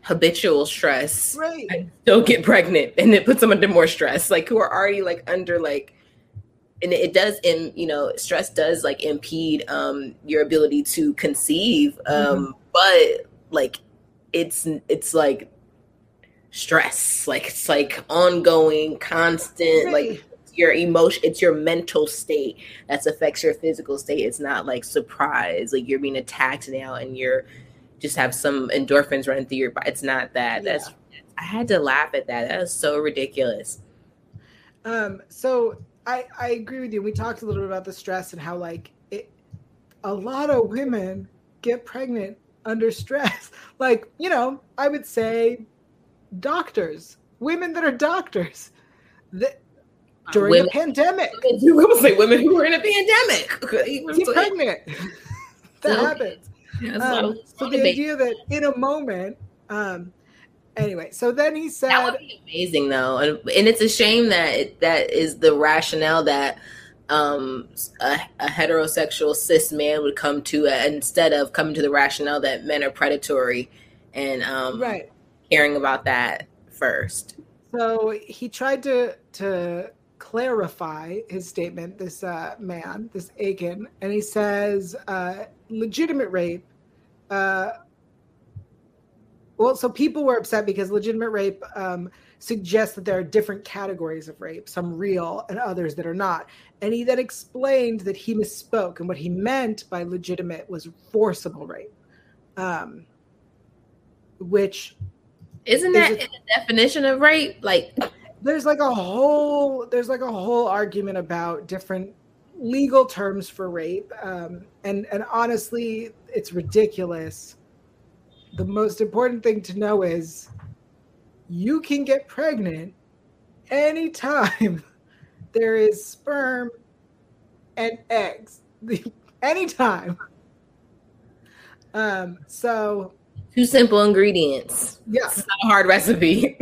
habitual stress, right? And don't get pregnant, and it puts them under more stress, like who are already like under like and it does in you know stress does like impede um your ability to conceive um mm-hmm. but like it's it's like stress like it's like ongoing constant right. like your emotion it's your mental state that affects your physical state it's not like surprise like you're being attacked now and you're just have some endorphins running through your body it's not that yeah. that's i had to laugh at that that was so ridiculous um so I I agree with you. We talked a little bit about the stress and how like it, a lot of women get pregnant under stress. Like you know, I would say doctors, women that are doctors, that during women, the pandemic. We will say women who were in a pandemic get pregnant. that happens. Yeah, um, so the idea that in a moment. Um, anyway, so then he said, "That would be amazing, though, and, and it's a shame that it, that is the rationale that um, a, a, heterosexual cis man would come to uh, instead of coming to the rationale that men are predatory and um, right hearing about that first. So he tried to to clarify his statement. This uh, man, this Akin, and he says uh, legitimate rape. Uh, well, so people were upset because legitimate rape um, suggests that there are different categories of rape, some real and others that are not. And he then explained that he misspoke, and what he meant by legitimate was forcible rape, um, which isn't that a, in the definition of rape? Like, there's like a whole there's like a whole argument about different legal terms for rape, um, and and honestly, it's ridiculous the most important thing to know is you can get pregnant anytime there is sperm and eggs. anytime. Um, so two simple ingredients. Yeah. It's not a hard recipe.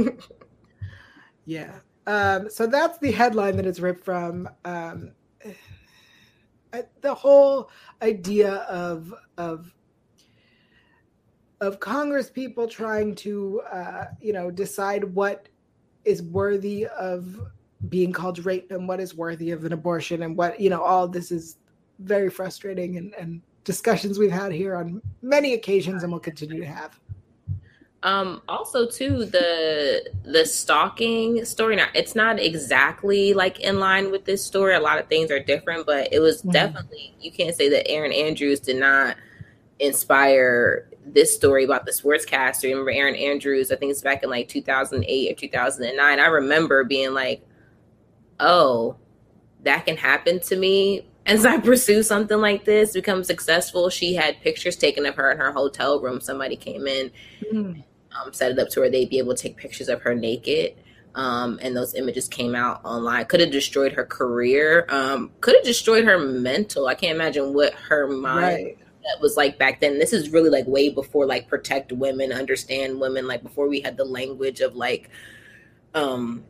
yeah. Um, so that's the headline that it's ripped from. Um, the whole idea of of of Congress people trying to, uh, you know, decide what is worthy of being called rape and what is worthy of an abortion and what, you know, all this is very frustrating and, and discussions we've had here on many occasions and will continue to have. Um, also too the the stalking story now it's not exactly like in line with this story a lot of things are different but it was mm-hmm. definitely you can't say that Erin Andrews did not inspire this story about the sportscaster. Remember Erin Andrews? I think it's back in like 2008 or 2009. I remember being like, "Oh, that can happen to me." As I pursue something like this, become successful. She had pictures taken of her in her hotel room. Somebody came in, mm. um, set it up to where they'd be able to take pictures of her naked. Um, and those images came out online. Could have destroyed her career. Um, could have destroyed her mental. I can't imagine what her mind right that was like back then. This is really like way before like protect women, understand women, like before we had the language of like um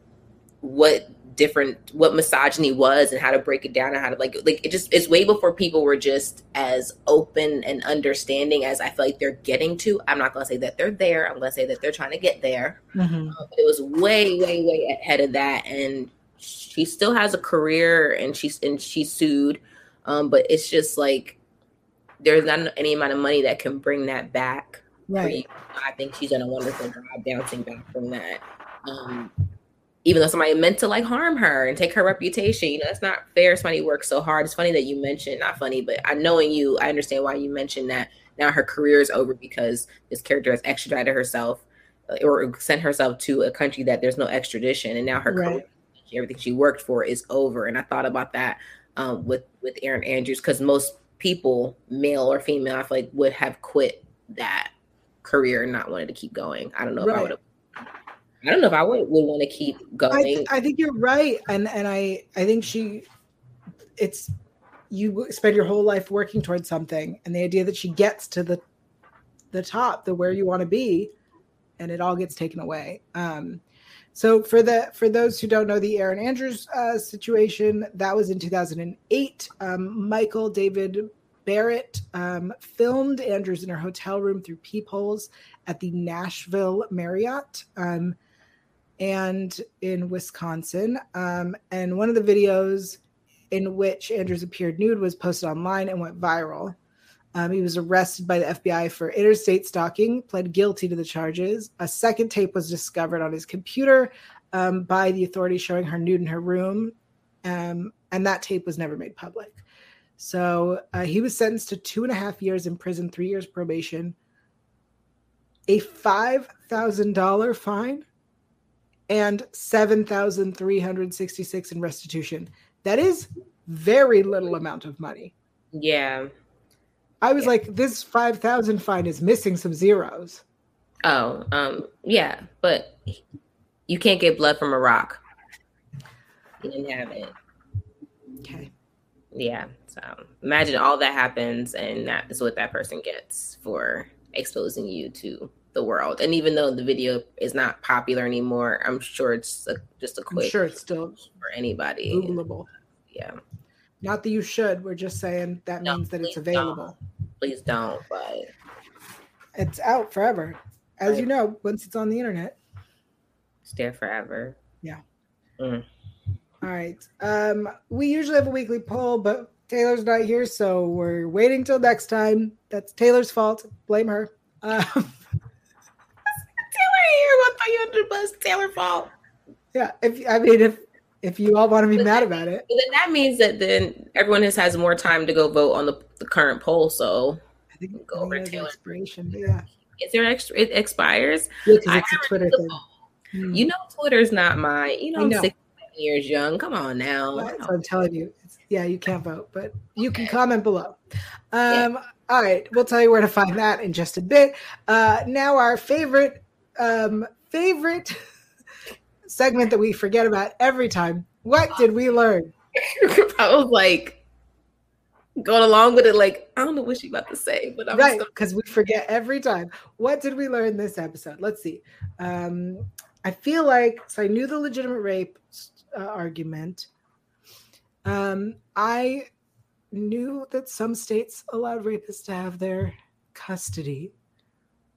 what different what misogyny was and how to break it down and how to like like it just it's way before people were just as open and understanding as I feel like they're getting to. I'm not gonna say that they're there. I'm gonna say that they're trying to get there. Mm-hmm. Uh, it was way, way, way ahead of that, and she still has a career, and she's and she sued, um, but it's just like there's not any amount of money that can bring that back. Right. I think she's done a wonderful job bouncing back from that. Um, even though somebody meant to like harm her and take her reputation. You know, that's not fair. Somebody works so hard. It's funny that you mentioned, not funny, but I knowing you, I understand why you mentioned that now her career is over because this character has extradited herself uh, or sent herself to a country that there's no extradition. And now her right. career, everything she worked for is over. And I thought about that um, with, with Erin Andrews because most people, male or female, I feel like would have quit that career and not wanted to keep going. I don't know right. if I would have I don't know if I would, would want to keep going. I, th- I think you're right, and and I I think she, it's you spend your whole life working towards something, and the idea that she gets to the the top, the where you want to be, and it all gets taken away. Um, so for the for those who don't know the Erin Andrews uh, situation, that was in 2008. Um, Michael David Barrett um, filmed Andrews in her hotel room through peepholes at the Nashville Marriott. Um, and in Wisconsin. Um, and one of the videos in which Andrews appeared nude was posted online and went viral. Um, he was arrested by the FBI for interstate stalking, pled guilty to the charges. A second tape was discovered on his computer um, by the authorities showing her nude in her room, um, and that tape was never made public. So uh, he was sentenced to two and a half years in prison, three years probation, a $5,000 fine, and 7,366 in restitution. That is very little amount of money. Yeah. I was yeah. like, this 5,000 fine is missing some zeros. Oh, um, yeah, but you can't get blood from a rock. He didn't have it. Okay. Yeah. So imagine all that happens, and that is what that person gets for exposing you to the world. And even though the video is not popular anymore, I'm sure it's a, just a quick. I'm sure it's still for anybody. Googleable. Yeah. Not that you should. We're just saying that no, means that it's available. Don't. Please don't. But it's out forever, as right. you know. Once it's on the internet, it's there forever. Yeah. Mm. All right. Um, we usually have a weekly poll, but Taylor's not here, so we're waiting till next time. That's Taylor's fault. Blame her. Um, here. What throw you under the bus? Taylor fault. Yeah, if I mean if if you all want to be but mad about it, then that means that then everyone has has more time to go vote on the, the current poll. So I think go over Taylor. Expiration, yeah. Is there extra? It expires. Yeah, because it's a Twitter thing. Hmm. You know, Twitter's not my. You know, I'm six years young. Come on now. I'm telling you. It's, yeah, you can't vote, but you can comment below. Um, yeah. All right, we'll tell you where to find that in just a bit. Uh, now, our favorite um, favorite segment that we forget about every time. What did we learn? I was like going along with it, like I don't know what she's about to say, but I'm right because we forget every time. What did we learn this episode? Let's see. Um, I feel like so I knew the legitimate rape uh, argument. Um, I knew that some states allowed rapists to have their custody.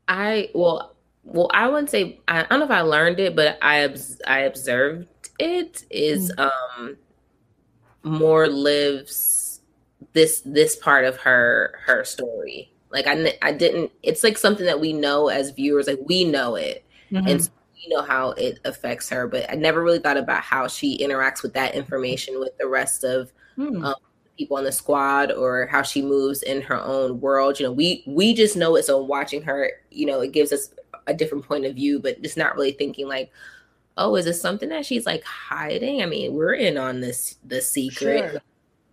I well, well, I wouldn't say I don't know if I learned it, but I I observed it is mm. um more lives this this part of her her story. Like I I didn't. It's like something that we know as viewers. Like we know it, mm-hmm. and so we know how it affects her. But I never really thought about how she interacts with that information with the rest of mm. um, people on the squad or how she moves in her own world. You know, we we just know it. So watching her, you know, it gives us a different point of view, but just not really thinking like, oh, is this something that she's like hiding? I mean, we're in on this the secret. Sure.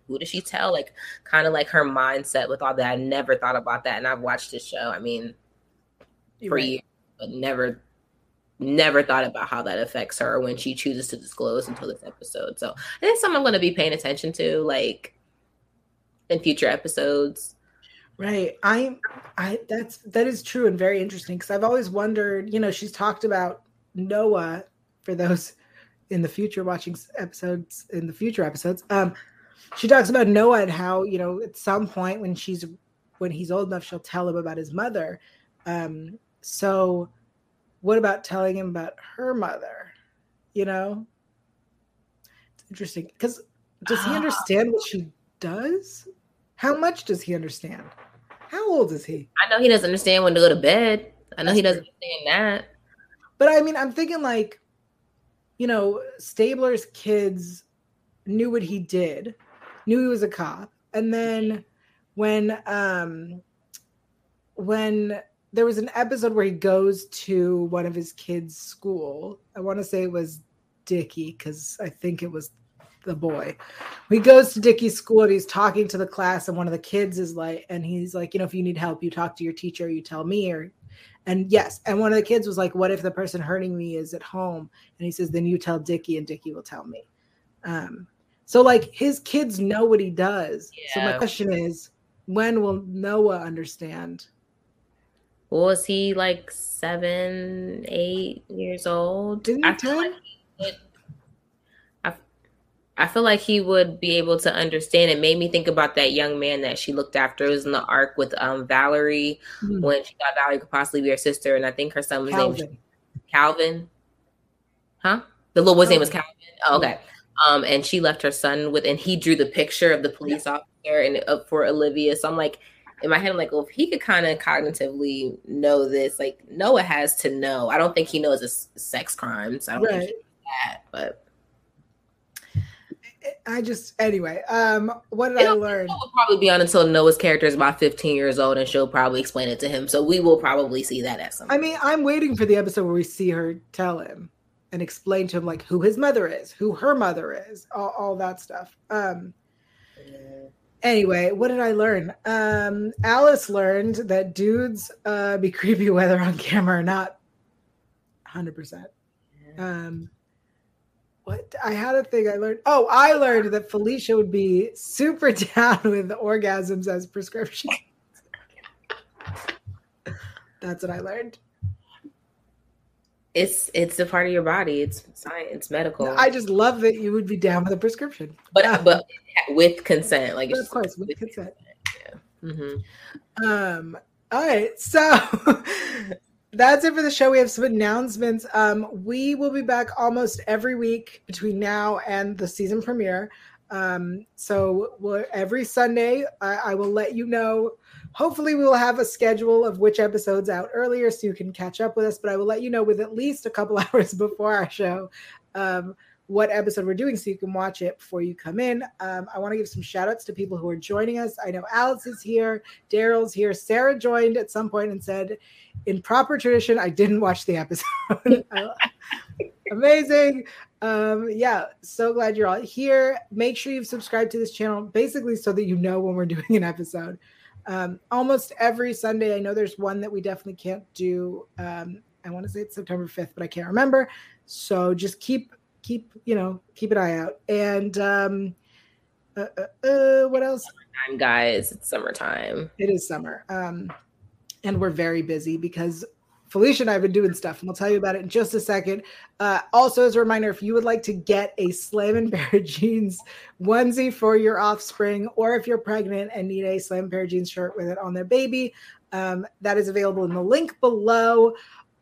Who does she tell? Like kind of like her mindset with all that. I never thought about that. And I've watched this show, I mean, You're for right. years, but never never thought about how that affects her when she chooses to disclose until this episode. So I think something I'm gonna be paying attention to, like in future episodes. Right. I I that's that is true and very interesting because I've always wondered, you know, she's talked about Noah for those in the future, watching episodes in the future episodes. Um, she talks about Noah and how you know at some point when she's when he's old enough, she'll tell him about his mother. Um, so, what about telling him about her mother? You know, it's interesting because does he understand what she does? How much does he understand? How old is he? I know he doesn't understand when to go to bed. I know That's he doesn't true. understand that. But I mean, I'm thinking like, you know, Stabler's kids knew what he did, knew he was a cop, and then when um when there was an episode where he goes to one of his kids' school. I want to say it was Dickie because I think it was the boy. He goes to Dickie's school and he's talking to the class, and one of the kids is like, and he's like, you know, if you need help, you talk to your teacher, you tell me, or and yes, and one of the kids was like, what if the person hurting me is at home? And he says, then you tell Dickie, and Dickie will tell me. Um, so like his kids know what he does. Yeah. So my question is, when will Noah understand? Was he like seven, eight years old? Didn't I like I, I feel like he would be able to understand. It made me think about that young man that she looked after. It was in the arc with um Valerie mm-hmm. when she thought Valerie could possibly be her sister, and I think her son was Calvin. named Calvin. Huh? The little boy's Calvin. name was Calvin. Oh, okay. Um, and she left her son with, and he drew the picture of the police yeah. officer and uh, for Olivia. So I'm like, in my head, I'm like, well, if he could kind of cognitively know this, like Noah has to know. I don't think he knows it's sex crimes. I don't right. think that, but I just anyway. Um, what did It'll, I learn? Will probably be on until Noah's character is about 15 years old, and she'll probably explain it to him. So we will probably see that at some. I mean, I'm waiting for the episode where we see her tell him and explain to him like who his mother is, who her mother is, all, all that stuff. Um, Anyway, what did I learn? Um, Alice learned that dudes uh, be creepy whether on camera or not. Hundred percent. Um, what I had a thing I learned. Oh, I learned that Felicia would be super down with orgasms as prescription. That's what I learned. It's it's a part of your body. It's science. It's medical. I just love that you would be down with a prescription, but yeah. but with consent, like of course with, with consent. consent. Yeah. Mm-hmm. Um. All right. So that's it for the show. We have some announcements. Um, we will be back almost every week between now and the season premiere. Um, so we'll, every Sunday, I, I will let you know hopefully we will have a schedule of which episodes out earlier so you can catch up with us but i will let you know with at least a couple hours before our show um, what episode we're doing so you can watch it before you come in um, i want to give some shout outs to people who are joining us i know alex is here daryl's here sarah joined at some point and said in proper tradition i didn't watch the episode amazing um yeah so glad you're all here make sure you've subscribed to this channel basically so that you know when we're doing an episode um, almost every Sunday. I know there's one that we definitely can't do. Um, I want to say it's September 5th, but I can't remember. So just keep keep you know keep an eye out. And um, uh, uh, uh, what else? Summertime, guys. It's summertime. It is summer. Um, and we're very busy because Felicia and I have been doing stuff, and we'll tell you about it in just a second. Uh, also, as a reminder, if you would like to get a Slammin' Pair of Jeans onesie for your offspring, or if you're pregnant and need a Slam Pair of Jeans shirt with it on their baby, um, that is available in the link below.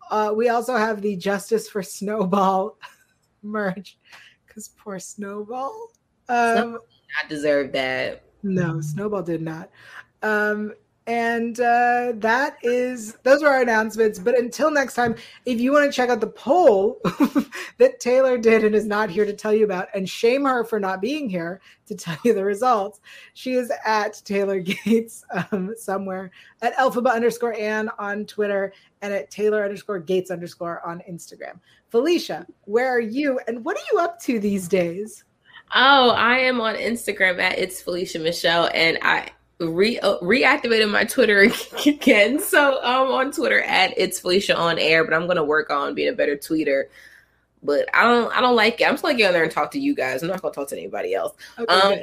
Uh, we also have the Justice for Snowball merch because poor Snowball. Um, not deserve that. No, Snowball did not. Um, and uh, that is those are our announcements. But until next time, if you want to check out the poll that Taylor did and is not here to tell you about, and shame her for not being here to tell you the results, she is at Taylor Gates um, somewhere at Elphaba underscore Anne on Twitter and at Taylor underscore Gates underscore on Instagram. Felicia, where are you and what are you up to these days? Oh, I am on Instagram at it's Felicia Michelle, and I re uh, reactivated my Twitter again. So I'm um, on Twitter at it's Felicia on air, but I'm gonna work on being a better tweeter. But I don't I don't like it. I'm just gonna get on there and talk to you guys. I'm not gonna talk to anybody else. Okay, um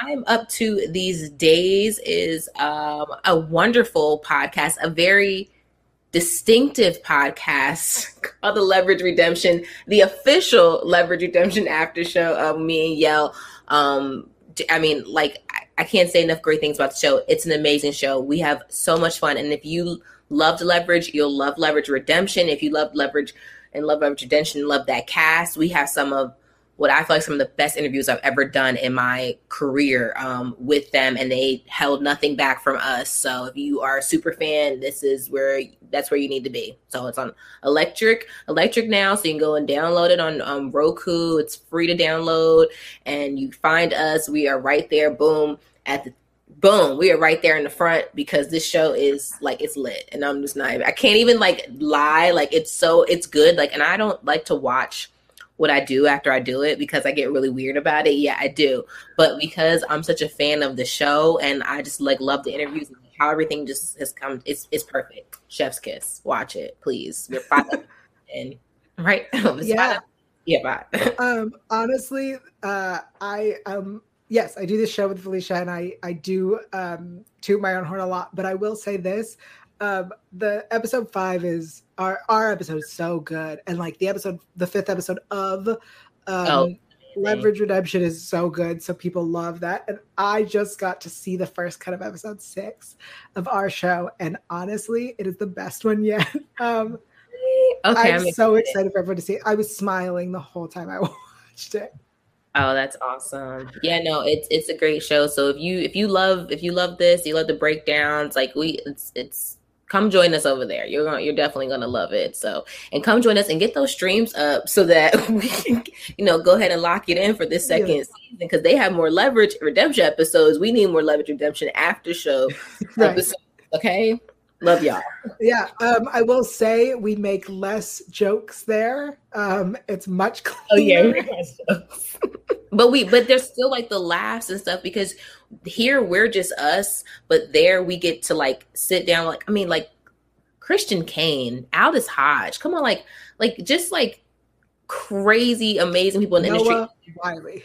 I'm up to these days is um a wonderful podcast, a very distinctive podcast called the Leverage Redemption, the official Leverage Redemption after show of me and Yael. Um, I mean, like I can't say enough great things about the show. It's an amazing show. We have so much fun, and if you loved Leverage, you'll love Leverage Redemption. If you love Leverage and love Leverage Redemption, love that cast. We have some of what I feel like some of the best interviews I've ever done in my career um, with them, and they held nothing back from us. So if you are a super fan, this is where that's where you need to be. So it's on electric, electric now, so you can go and download it on um, Roku. It's free to download, and you find us. We are right there. Boom at the boom, we are right there in the front because this show is like it's lit, and I'm just not. I can't even like lie. Like it's so it's good. Like, and I don't like to watch what I do after I do it because I get really weird about it. Yeah, I do. But because I'm such a fan of the show and I just like love the interviews and how everything just has come, it's it's perfect. Chef's kiss. Watch it, please. You're fine. and right. yeah. Yeah, bye. um, honestly, uh, I um yes, I do this show with Felicia and I I do um toot my own horn a lot, but I will say this. Um, the episode five is our our episode is so good, and like the episode, the fifth episode of um, oh. Leverage Redemption is so good, so people love that. And I just got to see the first kind of episode six of our show, and honestly, it is the best one yet. Um, okay, I'm, I'm so excited for everyone to see it. I was smiling the whole time I watched it. Oh, that's awesome. Yeah, no, it's it's a great show. So if you if you love if you love this, you love the breakdowns, like we it's it's come join us over there. You're going you're definitely gonna love it. So and come join us and get those streams up so that we can, you know, go ahead and lock it in for this second yeah. season because they have more leverage redemption episodes. We need more leverage redemption after show right. episodes. Okay. Love y'all. Yeah. Um, I will say we make less jokes there. Um, it's much cleaner. Oh yeah, but we but there's still like the laughs and stuff because here we're just us, but there we get to like sit down. Like, I mean, like Christian Kane, Aldis Hodge, come on, like, like just like crazy, amazing people in the Noah industry. Wiley.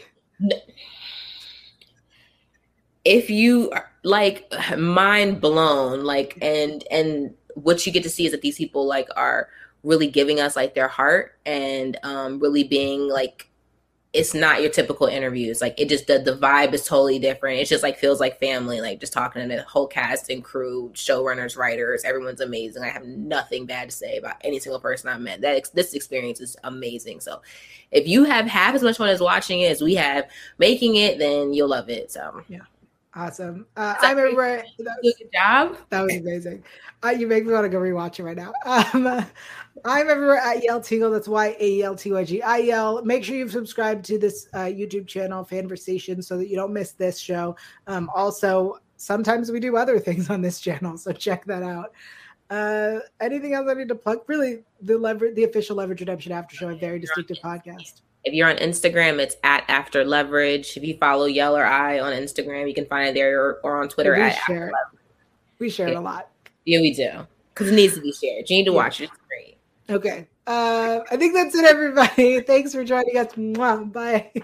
If you like mind blown, like, and and what you get to see is that these people like are really giving us like their heart and um really being like it's not your typical interviews. Like it just the the vibe is totally different. It just like feels like family. Like just talking to the whole cast and crew, showrunners, writers, everyone's amazing. I have nothing bad to say about any single person I met. That this experience is amazing. So if you have half as much fun as watching it as we have making it, then you'll love it. So yeah. Awesome. Uh, I remember that was, good job. That was amazing. Uh, you make me want to go rewatch it right now. Um, uh, I'm everywhere at Yael Tygiel. That's Y A L T Y G. I yell. Make sure you've subscribed to this uh, YouTube channel, Fanversation, so that you don't miss this show. Um, also, sometimes we do other things on this channel, so check that out. Uh, anything else I need to plug? Really, the lever, the official Leverage Redemption After Show, a very distinctive podcast. If you're on Instagram, it's at After Leverage. If you follow Yael or I on Instagram, you can find it there or, or on Twitter we at share We share yeah. a lot. Yeah, we do. Because it needs to be shared. You need to yeah. watch it. It's great. Okay. Uh, I think that's it, everybody. Thanks for joining us. Mwah. Bye.